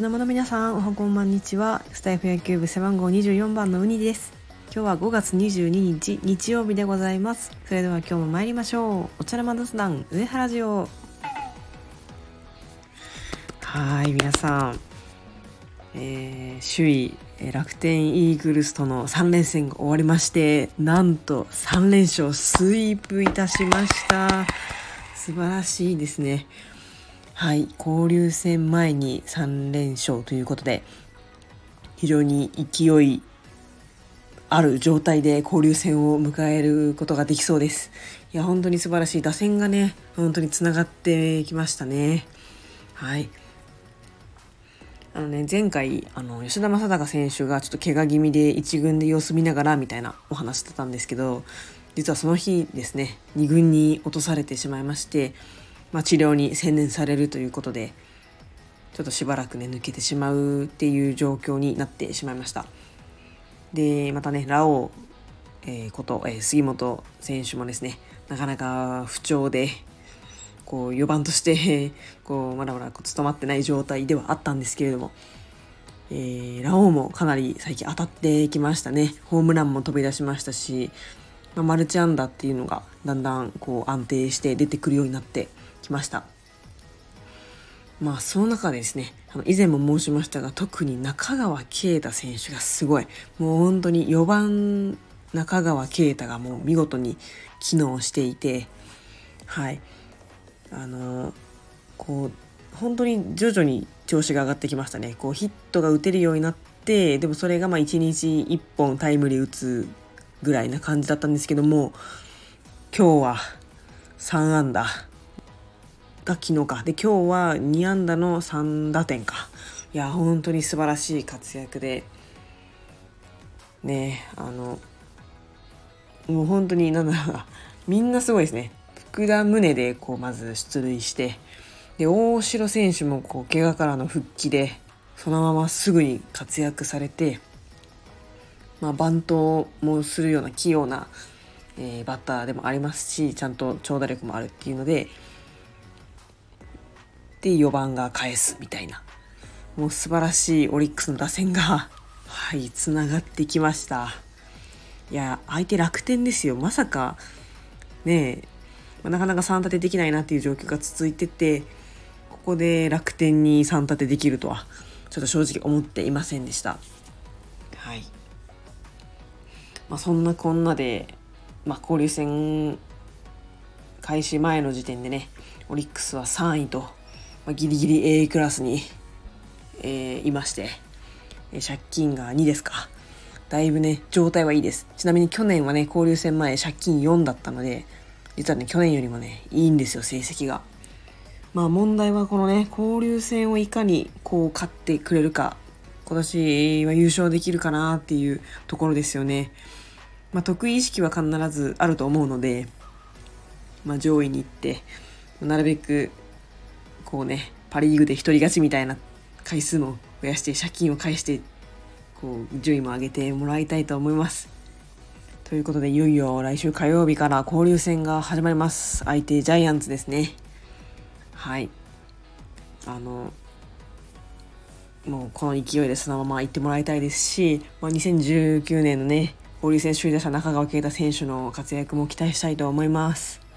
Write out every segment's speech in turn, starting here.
ちの皆さんおはこんばんにちは。スタイフ野球部背番号24番のウニです。今日は5月22日日曜日でございます。それでは今日も参りましょう。お茶の間雑談上原ジオはい皆さん。えー、首位楽天イーグルスとの3連戦が終わりましてなんと3連勝スイープいたしました。素晴らしいですね。はい、交流戦前に3連勝ということで、非常に勢いある状態で交流戦を迎えることができそうです。いや、本当に素晴らしい。打線がね、本当につながってきましたね。はい。あのね、前回、あの、吉田正尚選手がちょっと怪我気味で1軍で様子見ながらみたいなお話してたんですけど、実はその日ですね、2軍に落とされてしまいまして、まあ、治療に専念されるということでちょっとしばらくね抜けてしまうっていう状況になってしまいました。でまたねラオウ、えー、こと、えー、杉本選手もですねなかなか不調でこう4番として こうまだまだ務まってない状態ではあったんですけれども、えー、ラオウもかなり最近当たってきましたね。ホームランも飛び出しましたし、まあ、マルチ安打っていうのがだんだんこう安定して出てくるようになってきました。まあその中でですね、あの以前も申しましたが特に中川圭太選手がすごい、もう本当に4番中川圭太がもう見事に機能していて、はい、あのこう本当に徐々に調子が上がってきましたね。こうヒットが打てるようになって、でもそれがまあ1日1本タイムリー打つぐらいな感じだったんですけども、今日は3安打が昨日か。で、今日は2安打の3打点か。いや、本当に素晴らしい活躍で、ね、あの、もう本当に、なんだろうな、みんなすごいですね。福田宗で、こう、まず出塁して、で、大城選手も、こう、怪我からの復帰で、そのまますぐに活躍されて、まあ、バントもするような器用な、えー、バッターでもありますし、ちゃんと長打力もあるっていうので、で4番が返すみたいな。もう素晴らしいオリックスの打線が はいつながってきました。いや相手楽天ですよ。まさかねえなかなか3立てできないなっていう状況が続いててここで楽天に3立てできるとはちょっと正直思っていませんでした。はい。まあそんなこんなで、まあ、交流戦開始前の時点でねオリックスは3位とまあ、ギリギリ A クラスに、えー、いまして、え、借金が2ですか。だいぶね、状態はいいです。ちなみに去年はね、交流戦前借金4だったので、実はね、去年よりもね、いいんですよ、成績が。まあ問題はこのね、交流戦をいかにこう勝ってくれるか、今年は優勝できるかなっていうところですよね。まあ得意意識は必ずあると思うので、まあ上位に行って、なるべくこうねパ・リーグで1人勝ちみたいな回数も増やして借金を返してこう順位も上げてもらいたいと思います。ということでいよいよ来週火曜日から交流戦が始まります。相手ジャイアンツですね。はい。あのもうこの勢いでそのまま行ってもらいたいですし、まあ、2019年のね交流戦首位打者中川圭太選手の活躍も期待したいと思います。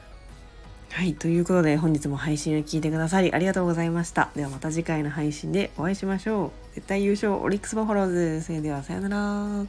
はい、ということで本日も配信を聞いてくださりありがとうございました。ではまた次回の配信でお会いしましょう。絶対優勝オリックスバファローズ。それではさようなら。